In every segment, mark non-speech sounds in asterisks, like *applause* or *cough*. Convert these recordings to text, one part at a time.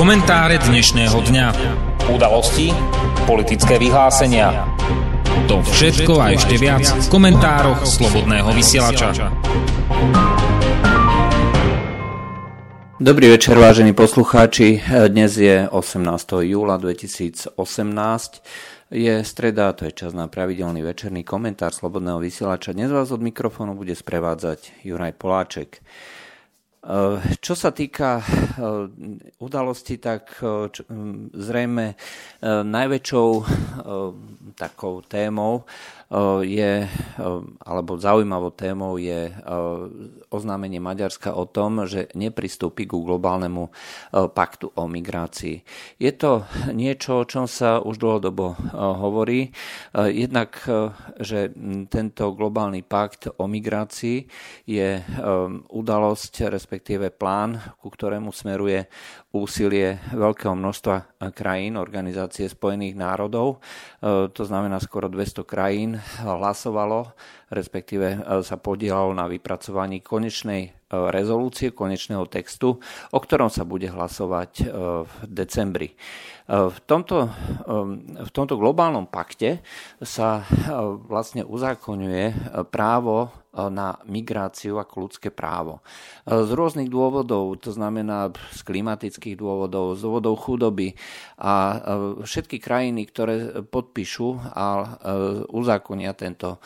Komentáre dnešného dňa. Udalosti, politické vyhlásenia. To všetko a ešte viac v komentároch Slobodného vysielača. Dobrý večer, vážení poslucháči. Dnes je 18. júla 2018. Je streda, to je čas na pravidelný večerný komentár Slobodného vysielača. Dnes vás od mikrofónu bude sprevádzať Juraj Poláček. Eh, čo sa týka eh, udalosti, tak eh, zrejme najväčšou takou témou je, alebo zaujímavou témou je oznámenie Maďarska o tom, že nepristúpi ku globálnemu paktu o migrácii. Je to niečo, o čom sa už dlhodobo hovorí. Jednak, že tento globálny pakt o migrácii je udalosť, respektíve plán, ku ktorému smeruje úsilie veľkého množstva krajín, Organizácie spojených národov, to znamená skoro 200 krajín hlasovalo, respektíve sa podielalo na vypracovaní konečnej rezolúcie, konečného textu, o ktorom sa bude hlasovať v decembri. V tomto, v tomto globálnom pakte sa vlastne uzákonuje právo na migráciu ako ľudské právo. Z rôznych dôvodov, to znamená z klimatických dôvodov, z dôvodov chudoby a všetky krajiny, ktoré podpíšu a uzákonia tento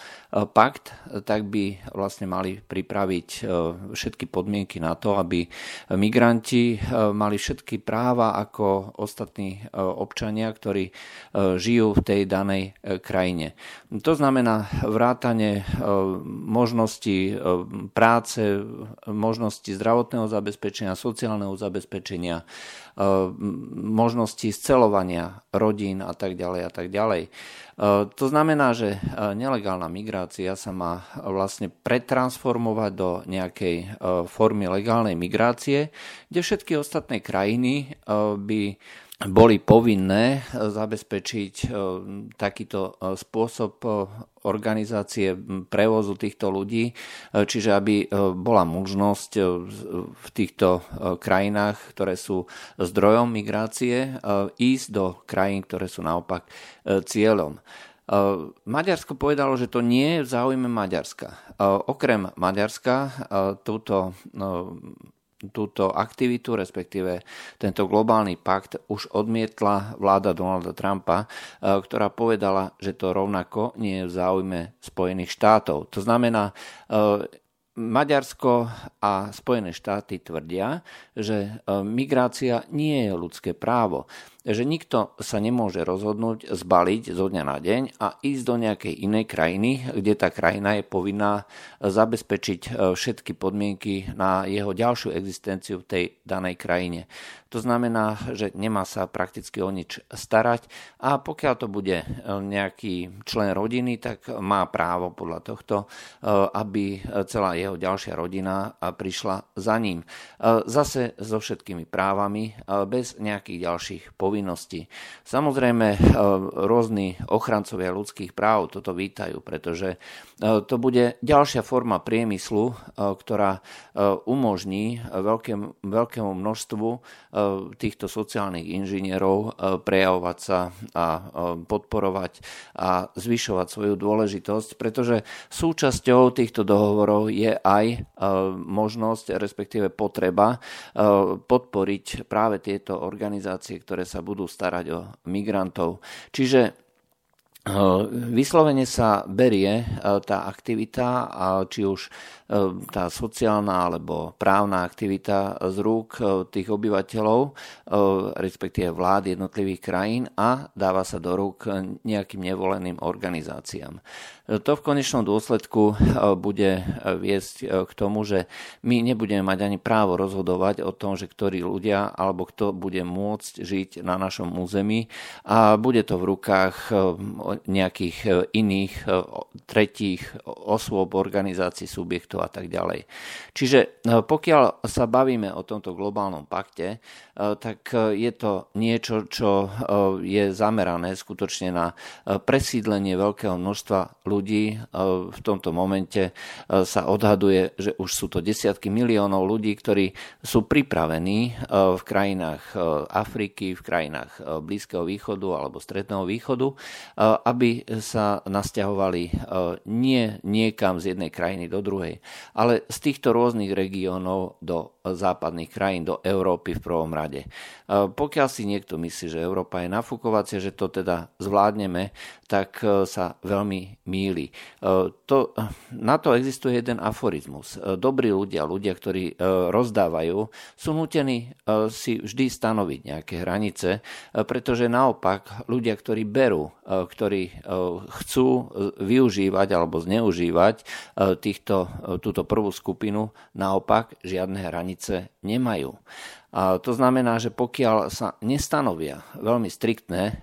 pakt, tak by vlastne mali pripraviť všetky podmienky na to, aby migranti mali všetky práva ako ostatní občania, ktorí žijú v tej danej krajine. To znamená vrátanie možnosti možnosti e, práce, možnosti zdravotného zabezpečenia, sociálneho zabezpečenia, e, možnosti scelovania rodín a tak ďalej a tak ďalej. E, to znamená, že nelegálna migrácia sa má vlastne pretransformovať do nejakej formy legálnej migrácie, kde všetky ostatné krajiny by boli povinné zabezpečiť takýto spôsob organizácie prevozu týchto ľudí, čiže aby bola možnosť v týchto krajinách, ktoré sú zdrojom migrácie, ísť do krajín, ktoré sú naopak cieľom. Maďarsko povedalo, že to nie je v záujme Maďarska. Okrem Maďarska túto túto aktivitu, respektíve tento globálny pakt už odmietla vláda Donalda Trumpa, e, ktorá povedala, že to rovnako nie je v záujme Spojených štátov. To znamená, e, Maďarsko a Spojené štáty tvrdia, že e, migrácia nie je ľudské právo že nikto sa nemôže rozhodnúť zbaliť zo dňa na deň a ísť do nejakej inej krajiny, kde tá krajina je povinná zabezpečiť e, všetky podmienky na jeho ďalšiu existenciu v tej danej krajine. To znamená, že nemá sa prakticky o nič starať a pokiaľ to bude e, nejaký člen rodiny, tak má právo podľa tohto, e, aby celá jeho ďalšia rodina prišla za ním. Zase so všetkými právami, bez nejakých ďalších povinností povinnosti. Samozrejme, e, rôzni ochrancovia ľudských práv toto vítajú, pretože e, to bude ďalšia forma priemyslu, e, ktorá umožní veľkému množstvu týchto sociálnych inžinierov prejavovať sa a podporovať a zvyšovať svoju dôležitosť, pretože súčasťou týchto dohovorov je aj možnosť, respektíve potreba podporiť práve tieto organizácie, ktoré sa budú starať o migrantov. Čiže Vyslovene sa berie eh, tá aktivita, či už eh, tá sociálna alebo právna aktivita z rúk tých obyvateľov, respektíve vlád jednotlivých krajín a dáva sa do rúk nejakým nevoleným organizáciám. To v konečnom dôsledku e, bude e, viesť e, k tomu, že my nebudeme mať ani právo rozhodovať o tom, že ktorí ľudia alebo kto bude môcť žiť na našom území a bude to v rukách nejakých iných tretích osôb, organizácií, subjektov a tak ďalej. Čiže pokiaľ sa bavíme o tomto globálnom pakte, tak je to niečo, čo je zamerané skutočne na presídlenie veľkého množstva ľudí. V tomto momente sa odhaduje, že už sú to desiatky miliónov ľudí, ktorí sú pripravení v krajinách Afriky, v krajinách Blízkeho východu alebo Stredného východu, aby sa nasťahovali nie niekam z jednej krajiny do druhej, ale z týchto rôznych regiónov do západných krajín, do Európy v prvom rade. Pokiaľ si niekto myslí, že Európa je nafúkovacia, že to teda zvládneme, tak sa veľmi míli. To, na to existuje jeden aforizmus. Dobrí ľudia, ľudia, ktorí rozdávajú, sú nutení si vždy stanoviť nejaké hranice, pretože naopak ľudia, ktorí berú, ktorí chcú využívať alebo zneužívať týchto, túto prvú skupinu, naopak žiadne hranice nemajú. To znamená, že pokiaľ sa nestanovia veľmi striktné e,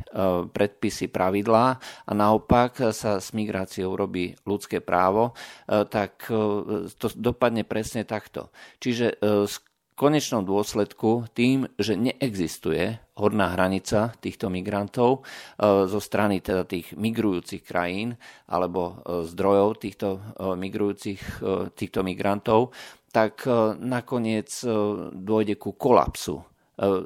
predpisy, pravidlá a naopak sa s migráciou robí ľudské právo, e, tak e, to dopadne presne takto. Čiže v konečnom dôsledku tým, že neexistuje horná hranica týchto migrantov zo strany teda tých migrujúcich krajín alebo zdrojov týchto migrujúcich týchto migrantov, tak e, nakoniec e, dôjde ku kolapsu e,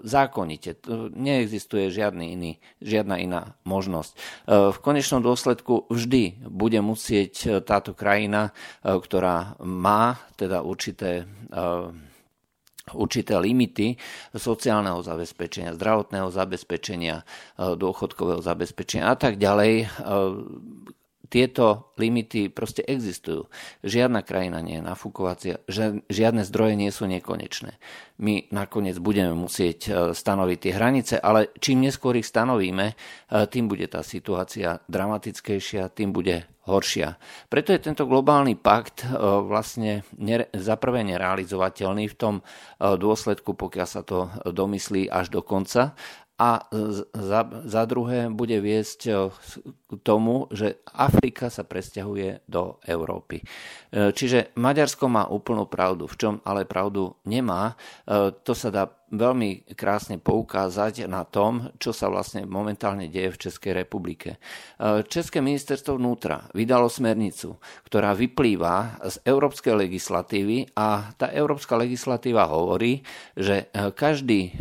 zákonite. Neexistuje žiadny iný, žiadna iná možnosť. V konečnom dôsledku vždy bude musieť táto krajina, ktorá má teda určité určité limity sociálneho zabezpečenia, zdravotného zabezpečenia, dôchodkového zabezpečenia a tak ďalej, tieto limity proste existujú. Žiadna krajina nie je nafúkovacia, žiadne zdroje nie sú nekonečné. My nakoniec budeme musieť e, stanoviť tie hranice, ale čím neskôr ich stanovíme, e, tým bude tá situácia dramatickejšia, tým bude horšia. Preto je tento globálny pakt e, vlastne za nerealizovateľný v tom dôsledku, pokiaľ sa to domyslí až do konca a za, za druhé bude viesť eh, k tomu, že Afrika sa presťahuje do Európy. Eh, čiže Maďarsko má úplnú pravdu, v čom ale pravdu nemá. Eh, to sa dá veľmi krásne poukázať na tom, čo sa vlastne momentálne deje v Českej republike. E, České ministerstvo vnútra vydalo smernicu, ktorá vyplýva z európskej legislatívy a tá európska legislatíva hovorí, že e, každý e,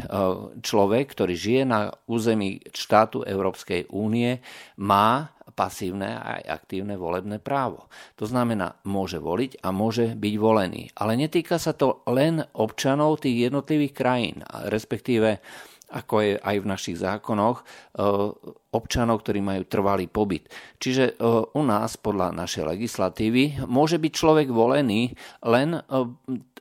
človek, ktorý žije na území štátu Európskej únie, má pasívne aj aktívne volebné právo. To znamená, môže voliť a môže byť volený. Ale netýka sa to len občanov tých jednotlivých krajín, respektíve ako je aj v našich zákonoch, e, občanov, ktorí majú trvalý pobyt. Čiže e, u nás, podľa našej legislatívy, môže byť človek volený len e,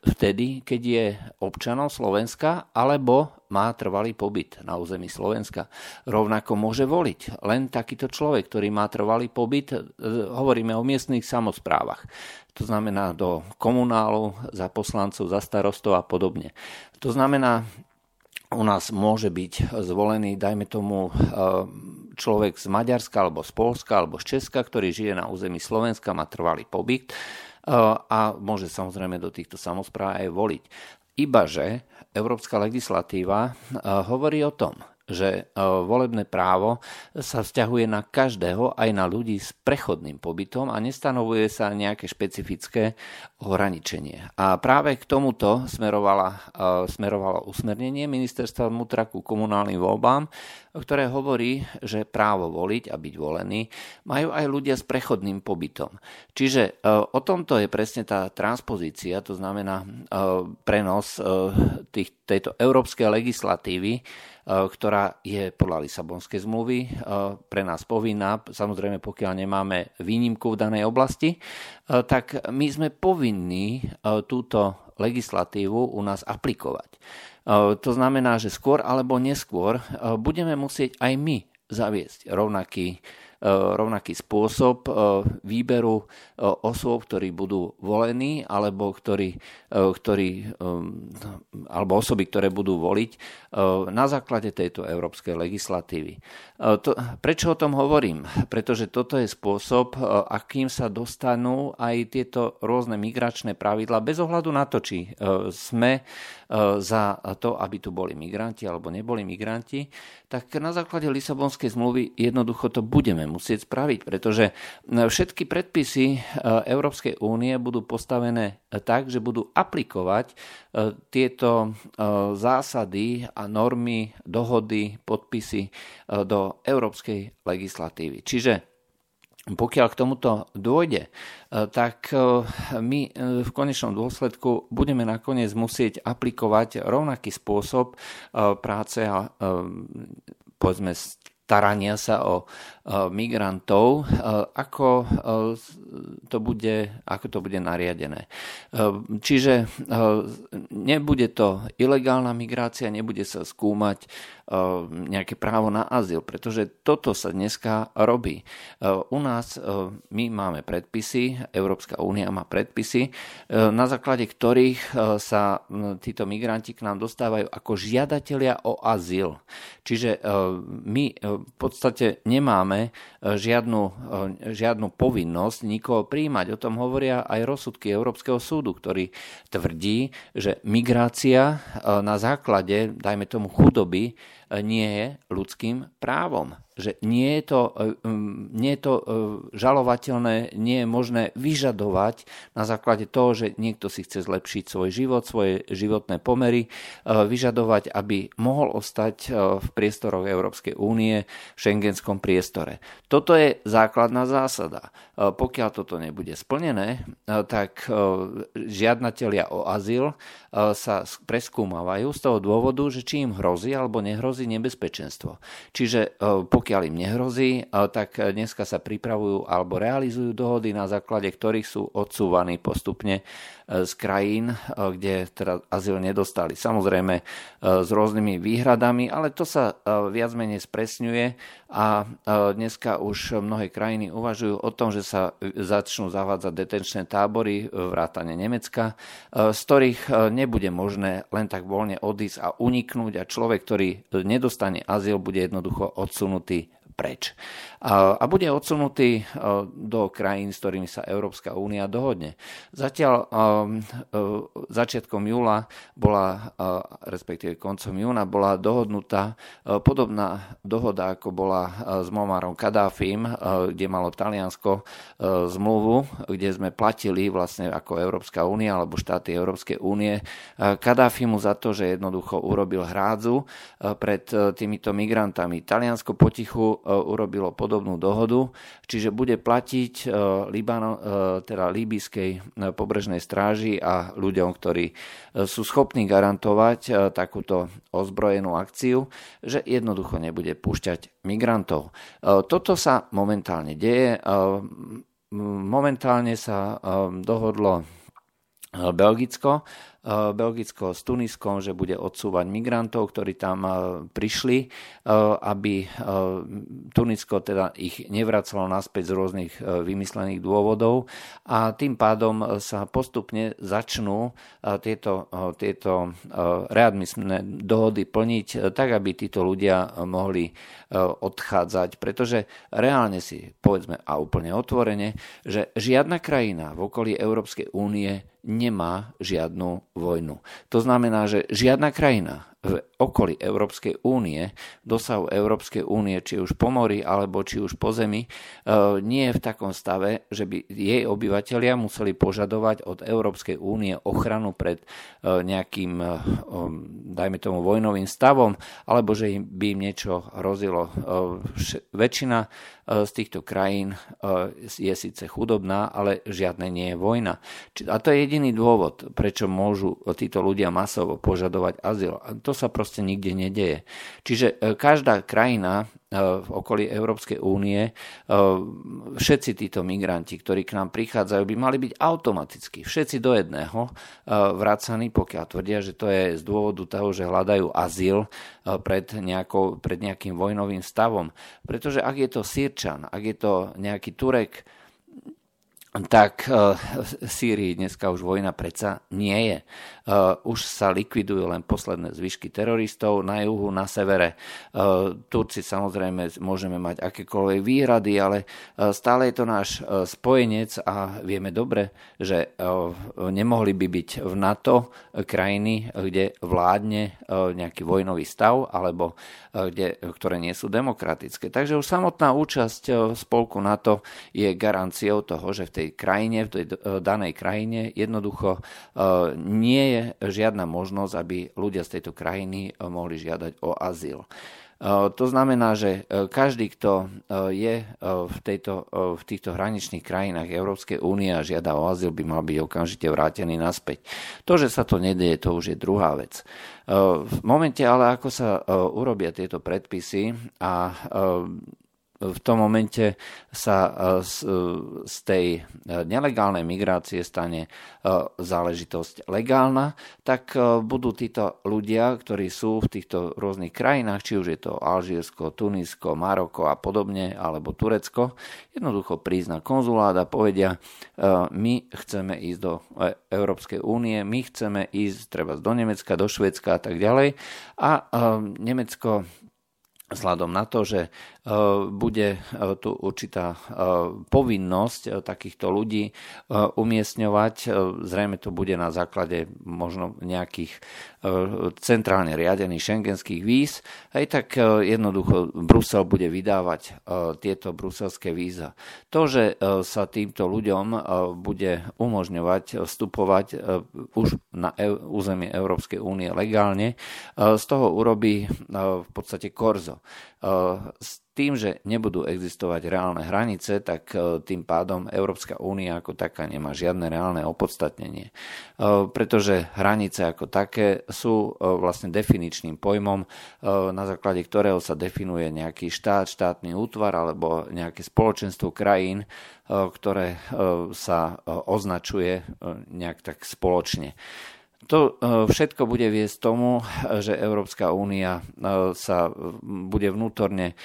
vtedy, keď je občanom Slovenska alebo má trvalý pobyt na území Slovenska. Rovnako môže voliť len takýto človek, ktorý má trvalý pobyt, hovoríme o miestnych samozprávach. To znamená do komunálu, za poslancov, za starostov a podobne. To znamená, u nás môže byť zvolený, dajme tomu, eh, človek z Maďarska alebo z Polska alebo z Česka, ktorý žije na území Slovenska, má trvalý pobyt eh, a môže samozrejme do týchto samozpráv aj voliť. Ibaže európska legislatíva eh, hovorí o tom, že e, volebné právo sa vzťahuje na každého, aj na ľudí s prechodným pobytom a nestanovuje sa nejaké špecifické ohraničenie. A práve k tomuto smerovala, e, smerovalo usmernenie ministerstva vnútra ku komunálnym voľbám, ktoré hovorí, že právo voliť a byť volený majú aj ľudia s prechodným pobytom. Čiže e, o tomto je presne tá transpozícia, to znamená prenos tých, tejto európskej legislatívy ktorá je podľa Lisabonskej zmluvy eh, pre nás povinná, samozrejme pokiaľ nemáme výnimku v danej oblasti, eh, tak my sme povinní túto legislatívu u nás aplikovať. To znamená, že skôr alebo neskôr budeme musieť aj my zaviesť rovnaký rovnaký spôsob výberu osôb, ktorí budú volení alebo ktorí, ktorí, alebo osoby, ktoré budú voliť na základe tejto európskej legislatívy. Prečo o tom hovorím? Pretože toto je spôsob, akým sa dostanú aj tieto rôzne migračné pravidla bez ohľadu na to, či sme za to, aby tu boli migranti alebo neboli migranti, tak na základe Lisabonskej zmluvy jednoducho to budeme musieť spraviť, pretože všetky predpisy Európskej únie budú postavené tak, že budú aplikovať tieto zásady a normy, dohody, podpisy do európskej legislatívy. Čiže pokiaľ k tomuto dôjde, e, tak e, my e, v konečnom dôsledku budeme nakoniec musieť aplikovať rovnaký spôsob práce a povedzme starania sa o migrantov, ako to bude, ako to bude nariadené. Čiže nebude to ilegálna migrácia, nebude sa skúmať nejaké právo na azyl, pretože toto sa dneska robí. U nás my máme predpisy, Európska únia má predpisy, na základe ktorých sa títo migranti k nám dostávajú ako žiadatelia o azyl. Čiže my v podstate nemáme žiadnu, žiadnu povinnosť nikoho príjmať. O tom hovoria aj rozsudky Európskeho súdu, ktorý tvrdí, že migrácia na základe, dajme tomu, chudoby nie je ľudským právom že nie je to, e, nie je to e, žalovateľné, nie je možné vyžadovať na základe toho, že niekto si chce zlepšiť svoj život, svoje životné pomery, e, vyžadovať, aby mohol ostať v priestoroch Európskej únie, v šengenskom priestore. Toto je základná zásada. Pokiaľ toto nebude splnené, tak žiadnatelia o azyl sa preskúmavajú z toho dôvodu, že či im hrozí alebo nehrozí nebezpečenstvo. Čiže pokiaľ pokiaľ im nehrozí, tak dneska sa pripravujú alebo realizujú dohody, na základe ktorých sú odsúvaní postupne e, z krajín, e, kde teda azyl nedostali. Samozrejme e, s rôznymi výhradami, ale to sa viac menej spresňuje a dneska už mnohé krajiny uvažujú o tom, že sa začnú zavádzať detenčné tábory vrátane Nemecka, z ktorých nebude možné len tak voľne odísť a uniknúť a človek, ktorý nedostane azyl, bude jednoducho odsunutý preč. A, bude odsunutý e, do krajín, s ktorými sa Európska únia dohodne. Zatiaľ e, e, začiatkom júla bola, respektíve koncom júna, bola dohodnutá podobná dohoda, ako bola s Momarom Kadáfim, kde malo Taliansko zmluvu, kde sme platili vlastne ako Európska únia alebo štáty Európskej únie Kadáfimu za to, že jednoducho urobil hrádzu pred týmito migrantami. Taliansko potichu urobilo podobnú dohodu, čiže bude platiť e, Libano, e, teda líbyskej pobrežnej stráži a ľuďom, ktorí sú schopní garantovať takúto ozbrojenú akciu, že jednoducho nebude púšťať migrantov. Toto sa momentálne deje. Momentálne sa dohodlo Belgicko Belgicko s Tuniskom, že bude odsúvať migrantov, ktorí tam eh, prišli, eh, aby Tunisko teda ich nevracalo naspäť z rôznych vymyslených dôvodov. A tým pádom sa postupne začnú tieto, tieto readmisné dohody plniť tak, aby títo ľudia mohli odchádzať, pretože reálne si povedzme a úplne otvorene, že žiadna krajina v okolí Európskej únie nemá žiadnu vojnu. To znamená, že žiadna krajina v okolí Európskej únie, dosahu Európskej únie, či už po mori alebo či už po zemi, e, nie je v takom stave, že by jej obyvateľia museli požadovať od Európskej únie ochranu pred e, nejakým, e, dajme tomu, vojnovým stavom, alebo že by im niečo hrozilo. Väčšina z týchto krajín je síce chudobná, ale žiadne nie je vojna. A to je jediný dôvod, prečo môžu títo ľudia masovo požadovať azyl. To to sa proste nikde nedeje. Čiže každá krajina v okolí Európskej únie, všetci títo migranti, ktorí k nám prichádzajú, by mali byť automaticky, všetci do jedného, vracaní, pokiaľ tvrdia, že to je z dôvodu toho, že hľadajú azyl pred, nejakou, pred nejakým vojnovým stavom. Pretože ak je to Sýrčan, ak je to nejaký Turek, tak v Sýrii dneska už vojna predsa nie je. Uh, už sa likvidujú len posledné zvyšky teroristov na juhu, na severe. Uh, Turci samozrejme môžeme mať akékoľvek výhrady, ale uh, stále je to náš spojenec a vieme dobre, že nemohli by byť v NATO krajiny, kde vládne nejaký vojnový stav alebo kde, ktoré nie sú demokratické. Takže už samotná účasť spolku NATO je garanciou toho, že v tej krajine, v tej danej krajine jednoducho nie je žiadna možnosť, aby ľudia z tejto krajiny eh, mohli žiadať o azyl. Eh, to znamená, že eh, každý, kto je v, tejto, v týchto hraničných krajinách Európskej únie a žiada o azyl, by mal byť okamžite vrátený naspäť. To, že sa to nedieje, to už je druhá vec. V momente ale, ako sa urobia tieto predpisy a v tom momente sa e, z, e, z tej e, nelegálnej migrácie stane záležitosť legálna, tak budú títo ľudia, ktorí sú v týchto rôznych krajinách, či už je to Alžírsko, Tunisko, Maroko a podobne, alebo Turecko, jednoducho prísť na konzulát a povedia, my chceme ísť do Európskej únie, my chceme ísť treba do Nemecka, do Švedska a tak ďalej. A Nemecko vzhľadom na to, že e, bude e, tu určitá e, povinnosť takýchto ľudí umiestňovať. Zrejme to bude na základe možno nejakých centrálne riadených šengenských víz. Aj tak jednoducho Brusel bude vydávať tieto bruselské víza. To, že sa týmto ľuďom bude umožňovať vstupovať už na územie Európskej únie legálne, z toho urobí v podstate korzo. Tým, že nebudú existovať reálne hranice, tak tým pádom Európska únia ako taká nemá žiadne reálne opodstatnenie. Pretože hranice ako také sú vlastne definičným pojmom, na základe ktorého sa definuje nejaký štát, štátny útvar alebo nejaké spoločenstvo krajín, ktoré sa označuje nejak tak spoločne. To e, všetko bude viesť tomu, že Európska únia e, sa bude vnútorne e,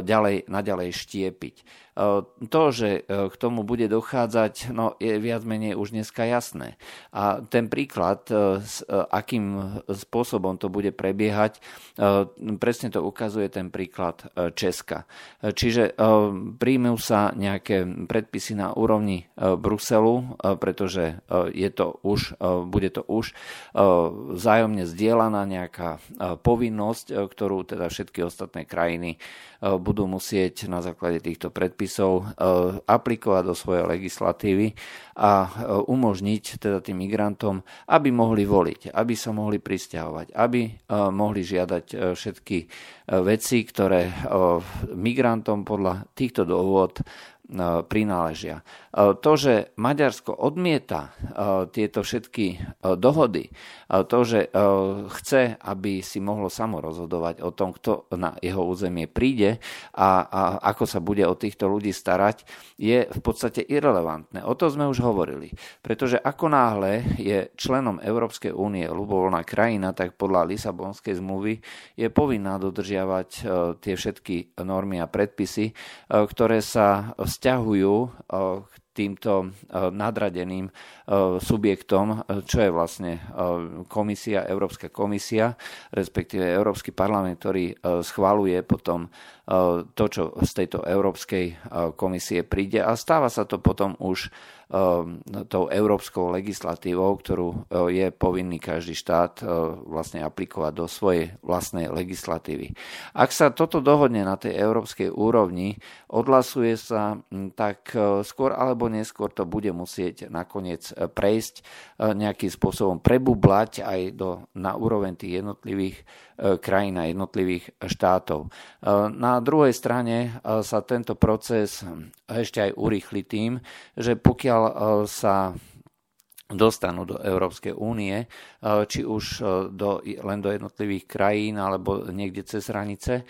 ďalej, naďalej štiepiť. To, že k tomu bude dochádzať, no, je viac menej už dneska jasné. A ten príklad, s akým spôsobom to bude prebiehať, presne to ukazuje ten príklad Česka. Čiže príjmú sa nejaké predpisy na úrovni Bruselu, pretože je to už, bude to už vzájomne zdieľaná nejaká povinnosť, ktorú teda všetky ostatné krajiny budú musieť na základe týchto predpisov aplikovať do svojej legislatívy a umožniť teda tým migrantom, aby mohli voliť, aby sa mohli pristahovať, aby mohli žiadať všetky veci, ktoré migrantom podľa týchto dôvod prináležia. To, že Maďarsko odmieta tieto všetky dohody, to, že chce, aby si mohlo samo rozhodovať o tom, kto na jeho územie príde a, a ako sa bude o týchto ľudí starať, je v podstate irrelevantné. O to sme už hovorili. Pretože ako náhle je členom Európskej únie ľubovoľná krajina, tak podľa Lisabonskej zmluvy je povinná dodržiavať tie všetky normy a predpisy, ktoré sa vzťahujú k týmto nadradeným subjektom, čo je vlastne komisia, Európska komisia, respektíve Európsky parlament, ktorý schvaluje potom to, čo z tejto Európskej komisie príde a stáva sa to potom už tou európskou legislatívou, ktorú je povinný každý štát vlastne aplikovať do svojej vlastnej legislatívy. Ak sa toto dohodne na tej európskej úrovni, odhlasuje sa, tak skôr alebo neskôr to bude musieť nakoniec prejsť nejakým spôsobom prebublať aj do, na úroveň tých jednotlivých krajín a jednotlivých štátov. Na druhej strane sa tento proces ešte aj urýchli tým, že pokiaľ sa dostanú do Európskej únie, či už do, len do jednotlivých krajín alebo niekde cez hranice,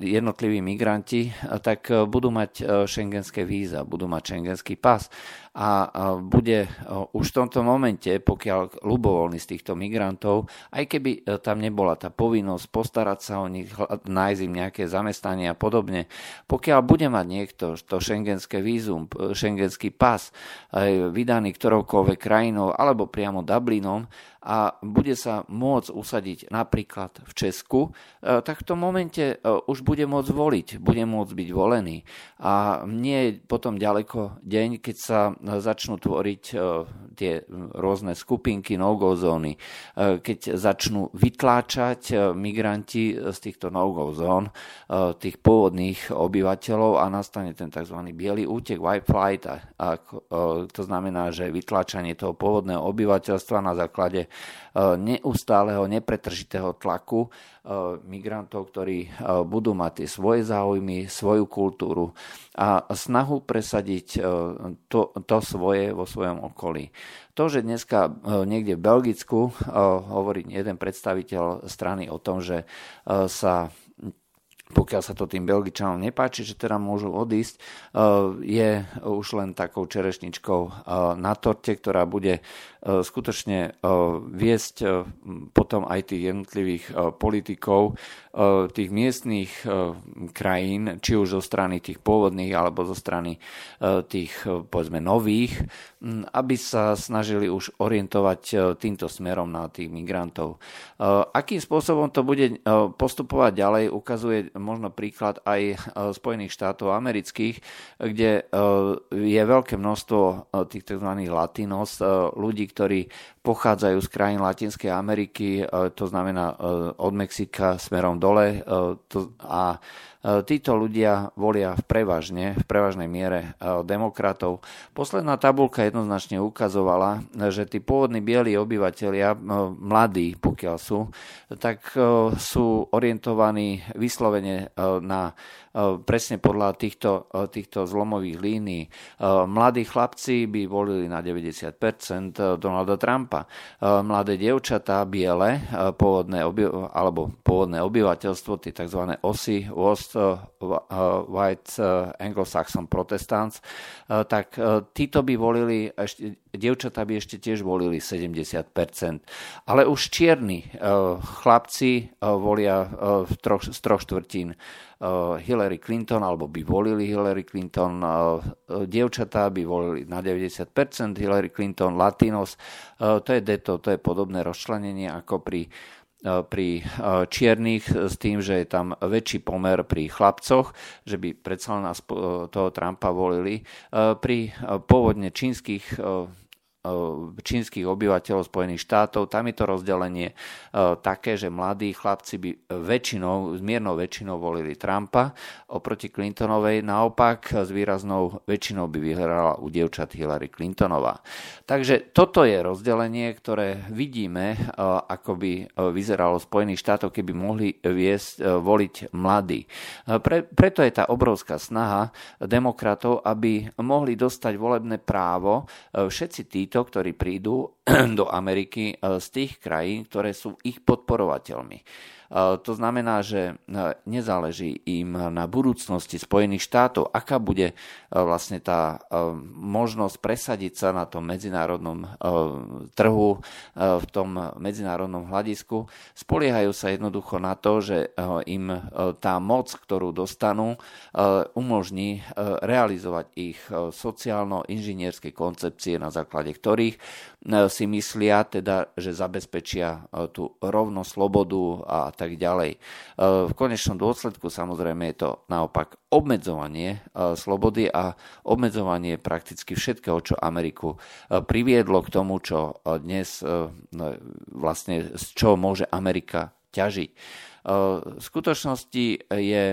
jednotliví migranti, tak budú mať šengenské víza, budú mať šengenský pas a bude už v tomto momente, pokiaľ ľubovoľný z týchto migrantov, aj keby e, tam nebola tá povinnosť postarať sa o nich, nájsť im nejaké zamestnanie a podobne, pokiaľ bude mať niekto to šengenské vízum, šengenský pas, vydaný ktoroukoľvek krajinou alebo priamo Dublinom, a bude sa môcť usadiť napríklad v Česku, e, tak v tom momente e, už bude môcť voliť, bude môcť byť volený. A nie je potom ďaleko deň, keď sa začnú tvoriť e, tie rôzne skupinky, no-go zóny, keď začnú vytláčať migranti z týchto no-go zón, tých pôvodných obyvateľov a nastane ten tzv. biely útek, white flight, a, to znamená, že vytláčanie toho pôvodného obyvateľstva na základe neustáleho, nepretržitého tlaku eh, migrantov, ktorí eh, budú mať tie svoje záujmy, svoju kultúru a snahu presadiť to, to svoje vo svojom okolí. To, že dneska niekde v Belgicku hovorí jeden predstaviteľ strany o tom, že sa pokiaľ sa to tým Belgičanom nepáči, že teda môžu odísť, eh, je už len takou čerešničkou eh, na torte, ktorá bude eh, skutočne viesť potom aj tých jednotlivých politikov tých miestných krajín, či už zo strany tých pôvodných alebo zo strany tých povedzme nových, aby sa snažili už orientovať týmto smerom na tých migrantov. Akým spôsobom to bude postupovať ďalej, ukazuje možno príklad aj e, Spojených štátov amerických, kde e, je veľké množstvo e, tých tzv. latinos, ľudí, ktorí pochádzajú z krajín Latinskej Ameriky, to znamená od Mexika smerom dole a títo ľudia volia v prevažne, v prevažnej miere demokratov. Posledná tabulka jednoznačne ukazovala, že tí pôvodní bieli obyvateľia, mladí pokiaľ sú, tak sú orientovaní vyslovene na presne podľa týchto, týchto zlomových línií. Mladí chlapci by volili na 90% Donalda Trumpa. Mladé dievčatá, biele, pôvodné alebo pôvodné obyvateľstvo, tie tzv. osy, West, White, Anglo-Saxon Protestants, tak títo by volili, ešte, dievčatá by ešte tiež volili 70%. Ale už čierni chlapci volia z troch štvrtín Eh, Hillary Clinton, alebo by volili Hillary Clinton, eh, dievčatá by volili na 90% Hillary Clinton, Latinos, eh, to je deto, to je podobné rozčlenenie ako pri pri čiernych s tým, že je tam väčší pomer pri chlapcoch, že by predsa nás toho Trumpa volili. Pri pôvodne čínskych Eh, čínskych obyvateľov Spojených štátov. Tam je to rozdelenie eh, také, že mladí chlapci by väčšinou, s miernou väčšinou volili Trumpa, oproti Clintonovej naopak s výraznou väčšinou by vyhrala u dievčat Hillary Clintonová. Takže toto je rozdelenie, ktoré vidíme, eh, ako by vyzeralo Spojených štátov, keby mohli viesť, voliť mladí. Pre, preto je tá obrovská snaha demokratov, aby mohli dostať volebné právo všetci tí, títo, ktorí prídu *clears throat* do Ameriky eh, z tých krajín, ktoré sú ich podporovateľmi. To znamená, že nezáleží im na budúcnosti Spojených štátov, aká bude vlastne tá možnosť presadiť sa na tom medzinárodnom trhu, v tom medzinárodnom hľadisku. Spoliehajú sa jednoducho na to, že im tá moc, ktorú dostanú, umožní realizovať ich sociálno-inžinierské koncepcie, na základe ktorých si myslia teda, že zabezpečia tú rovnosť, slobodu a tak ďalej. E, v konečnom dôsledku samozrejme je to naopak obmedzovanie e, slobody a obmedzovanie prakticky všetkého, čo Ameriku e, priviedlo k tomu, čo dnes no, vlastne z čoho môže Amerika ťažiť. V skutočnosti je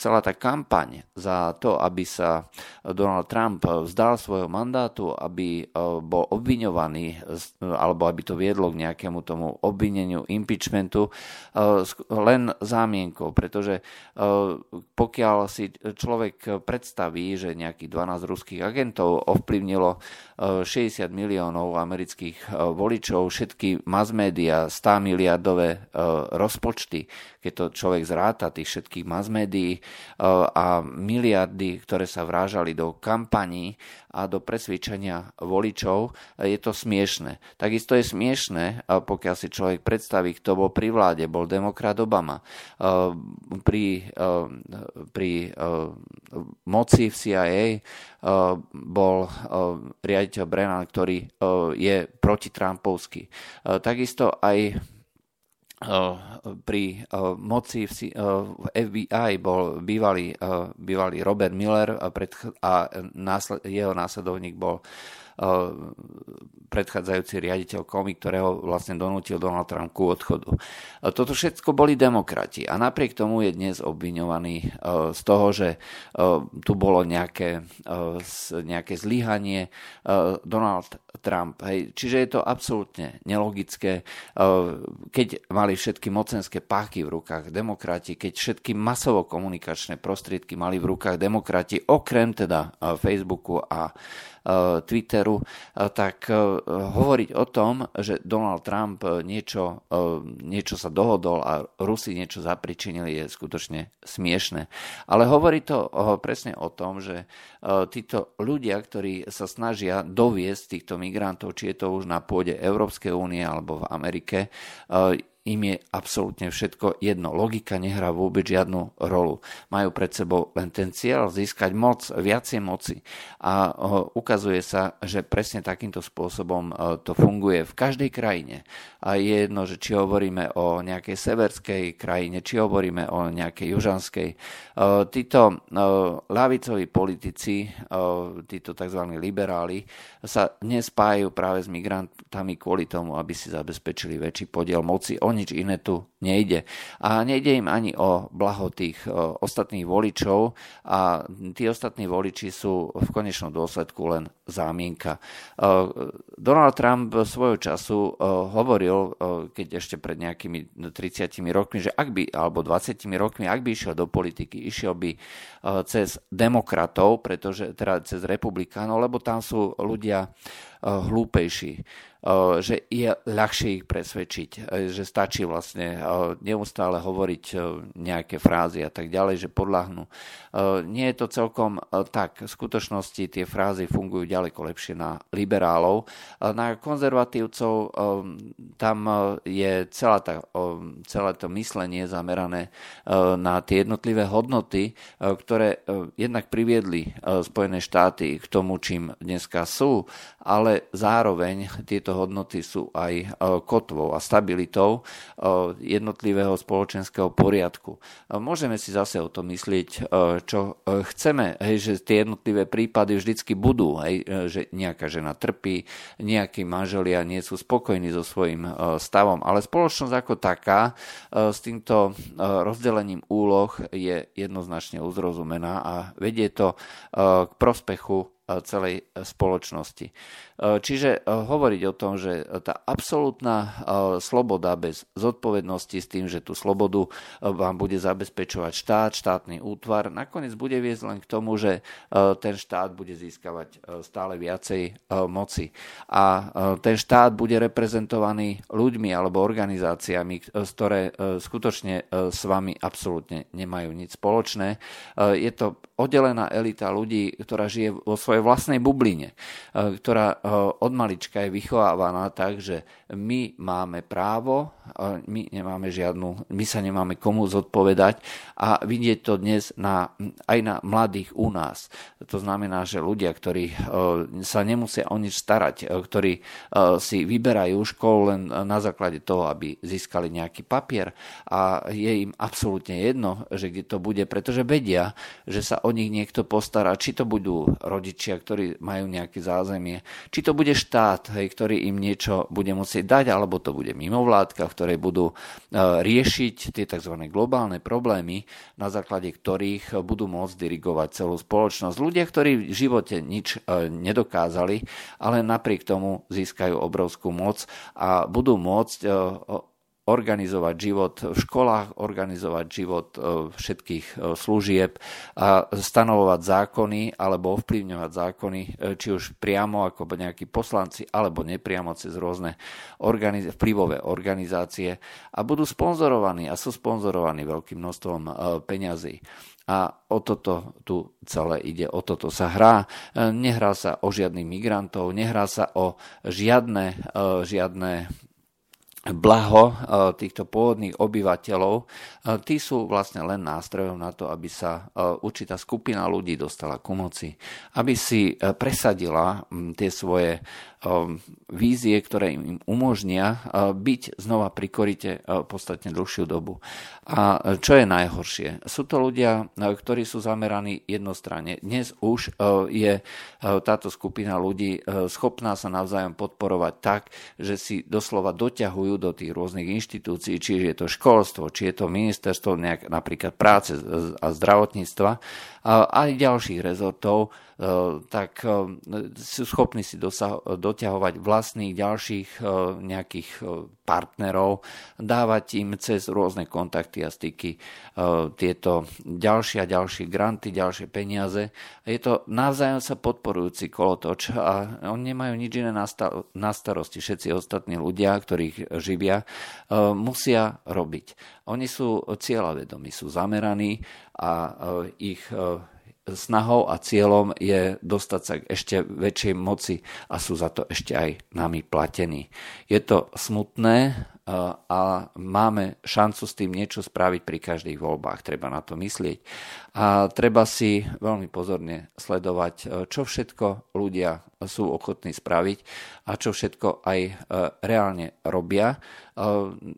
celá tá kampaň za to, aby sa Donald Trump vzdal svojho mandátu, aby bol obviňovaný, alebo aby to viedlo k nejakému tomu obvineniu, impeachmentu, len zámienkou, pretože pokiaľ si človek predstaví, že nejakých 12 ruských agentov ovplyvnilo 60 miliónov amerických voličov, všetky mass media, 100 miliardové rozpočty, keď to človek zráta, tých všetkých mass médií a miliardy, ktoré sa vrážali do kampaní a do presvedčenia voličov, je to smiešne. Takisto je smiešne, pokiaľ si človek predstaví, kto bol pri vláde, bol demokrat Obama. Pri, pri moci v CIA bol riaditeľ Brennan, ktorý je proti-Trumpovský. Takisto aj pri moci v FBI bol bývalý, bývalý Robert Miller a jeho následovník bol predchádzajúci riaditeľ komy, ktorého vlastne donútil Donald Trump ku odchodu. Toto všetko boli demokrati a napriek tomu je dnes obviňovaný z toho, že tu bolo nejaké, nejaké zlyhanie Donald Trump. Hej. Čiže je to absolútne nelogické, keď mali všetky mocenské páky v rukách demokrati, keď všetky masovo komunikačné prostriedky mali v rukách demokrati, okrem teda Facebooku a Eh, Twitteru, eh, tak eh, hovoriť o tom, že Donald Trump niečo, niečo sa dohodol a Rusi niečo zapričinili, je skutočne smiešne. Ale hovorí to presne o tom, že títo ľudia, ktorí sa snažia doviesť týchto migrantov, či je to už na pôde Európskej únie alebo v Amerike, im je absolútne všetko jedno. Logika nehrá vôbec žiadnu rolu. Majú pred sebou len ten cieľ získať moc, viacej moci. A ukazuje sa, že presne takýmto spôsobom to funguje v každej krajine. A je jedno, že či hovoríme o nejakej severskej krajine, či hovoríme o nejakej južanskej. Títo lavicoví politici, títo tzv. liberáli, sa nespájajú práve s migrantami kvôli tomu, aby si zabezpečili väčší podiel moci. Oni nič iné tu nejde. A nejde im ani o blaho tých ostatných voličov a tí ostatní voliči sú v konečnom dôsledku len zámienka. Donald Trump svojho času hovoril, keď ešte pred nejakými 30 rokmi, že ak by, alebo 20 rokmi, ak by išiel do politiky, išiel by cez demokratov, pretože teda cez republikánov, lebo tam sú ľudia hlúpejší že je ľahšie ich presvedčiť, že stačí vlastne neustále hovoriť nejaké frázy a tak ďalej, že podľahnú. Nie je to celkom tak. V skutočnosti tie frázy fungujú ďaleko lepšie na liberálov. Na konzervatívcov tam je celá tá, celé to myslenie zamerané na tie jednotlivé hodnoty, ktoré jednak priviedli Spojené štáty k tomu, čím dneska sú, ale zároveň tieto hodnoty sú aj e, kotvou a stabilitou e, jednotlivého spoločenského poriadku. E, môžeme si zase o tom myslieť, čo chceme, hej, že tie jednotlivé prípady vždycky budú, hej, že nejaká žena trpí, nejakí manželia nie sú spokojní so svojím stavom, ale spoločnosť ako taká s týmto rozdelením úloh je jednoznačne uzrozumená a vedie to k prospechu celej spoločnosti. E, čiže e, hovoriť o tom, že tá absolútna e, sloboda bez zodpovednosti s tým, že tú slobodu vám bude zabezpečovať štát, štátny útvar, nakoniec bude viesť len k tomu, že ten štát bude získavať stále viacej moci. A ten štát bude reprezentovaný ľuďmi alebo organizáciami, ktoré skutočne s vami absolútne nemajú nič spoločné. Je to oddelená elita ľudí, ktorá žije vo svojej vlastnej bubline, ktorá od malička je vychovávaná tak, že my máme právo, my nemáme žiadnu, my sa nemáme komu zodpovedať a vidieť to dnes na, aj na mladých u nás. To znamená, že ľudia, ktorí sa nemusia o nič starať, ktorí si vyberajú školu len na základe toho, aby získali nejaký papier a je im absolútne jedno, že kde to bude, pretože vedia, že sa o nich niekto postará, či to budú rodičia, ktorí majú nejaké zázemie. Či to bude štát, ktorý im niečo bude musieť dať, alebo to bude mimovládka, v ktorej budú e, riešiť tie tzv. globálne problémy, na základe ktorých budú môcť dirigovať celú spoločnosť. Ľudia, ktorí v živote nič e, nedokázali, ale napriek tomu získajú obrovskú moc a budú môcť organizovať život v školách, organizovať život e, všetkých e, služieb a stanovovať zákony alebo ovplyvňovať zákony, e, či už priamo ako nejakí poslanci alebo nepriamo cez rôzne organiz- vplyvové organizácie a budú sponzorovaní a sú sponzorovaní veľkým množstvom peňazí. A o toto tu celé ide, o toto sa hrá. Nehrá sa o žiadnych migrantov, nehrá sa o žiadne, žiadne blaho eh, týchto pôvodných obyvateľov, eh, tí sú vlastne len nástrojom na to, aby sa eh, určitá skupina ľudí dostala ku moci, aby si presadila hm, tie svoje vízie, ktoré im umožnia uh, byť znova pri korite uh, podstatne dlhšiu dobu. A čo je najhoršie? Sú to ľudia, uh, ktorí sú zameraní jednostranne. Dnes už je táto skupina ľudí schopná sa navzájom podporovať tak, že si doslova doťahujú do tých rôznych inštitúcií, či je to školstvo, či je to ministerstvo nejak, napríklad práce a zdravotníctva, aj ďalších rezortov, tak e, sú schopní si dosah- doťahovať vlastných ďalších e, nejakých partnerov, dávať im cez rôzne kontakty a styky tieto ďalšie a ďalšie granty, ďalšie peniaze. Je to navzájom sa podporujúci kolotoč a oni nemajú nič iné na starosti. Všetci ostatní ľudia, ktorých živia, musia robiť. Oni sú cieľavedomí, sú zameraní a ich snahou a cieľom je dostať sa k ešte väčšej moci a sú za to ešte aj nami platení. Je to smutné a máme šancu s tým niečo spraviť pri každých voľbách. Treba na to myslieť. A treba si veľmi pozorne sledovať, e, čo všetko ľudia sú ochotní spraviť a čo všetko aj e, reálne robia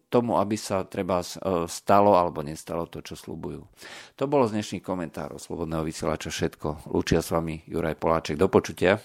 tomu, aby sa treba stalo alebo nestalo to, čo slúbujú. To bolo z dnešných komentárov Slobodného vysielača všetko. Lúčia s vami Juraj Poláček. Do počutia.